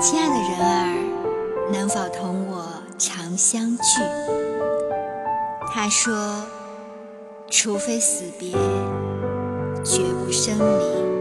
亲爱的人儿能否同我常相聚？他说除非死别绝不生离。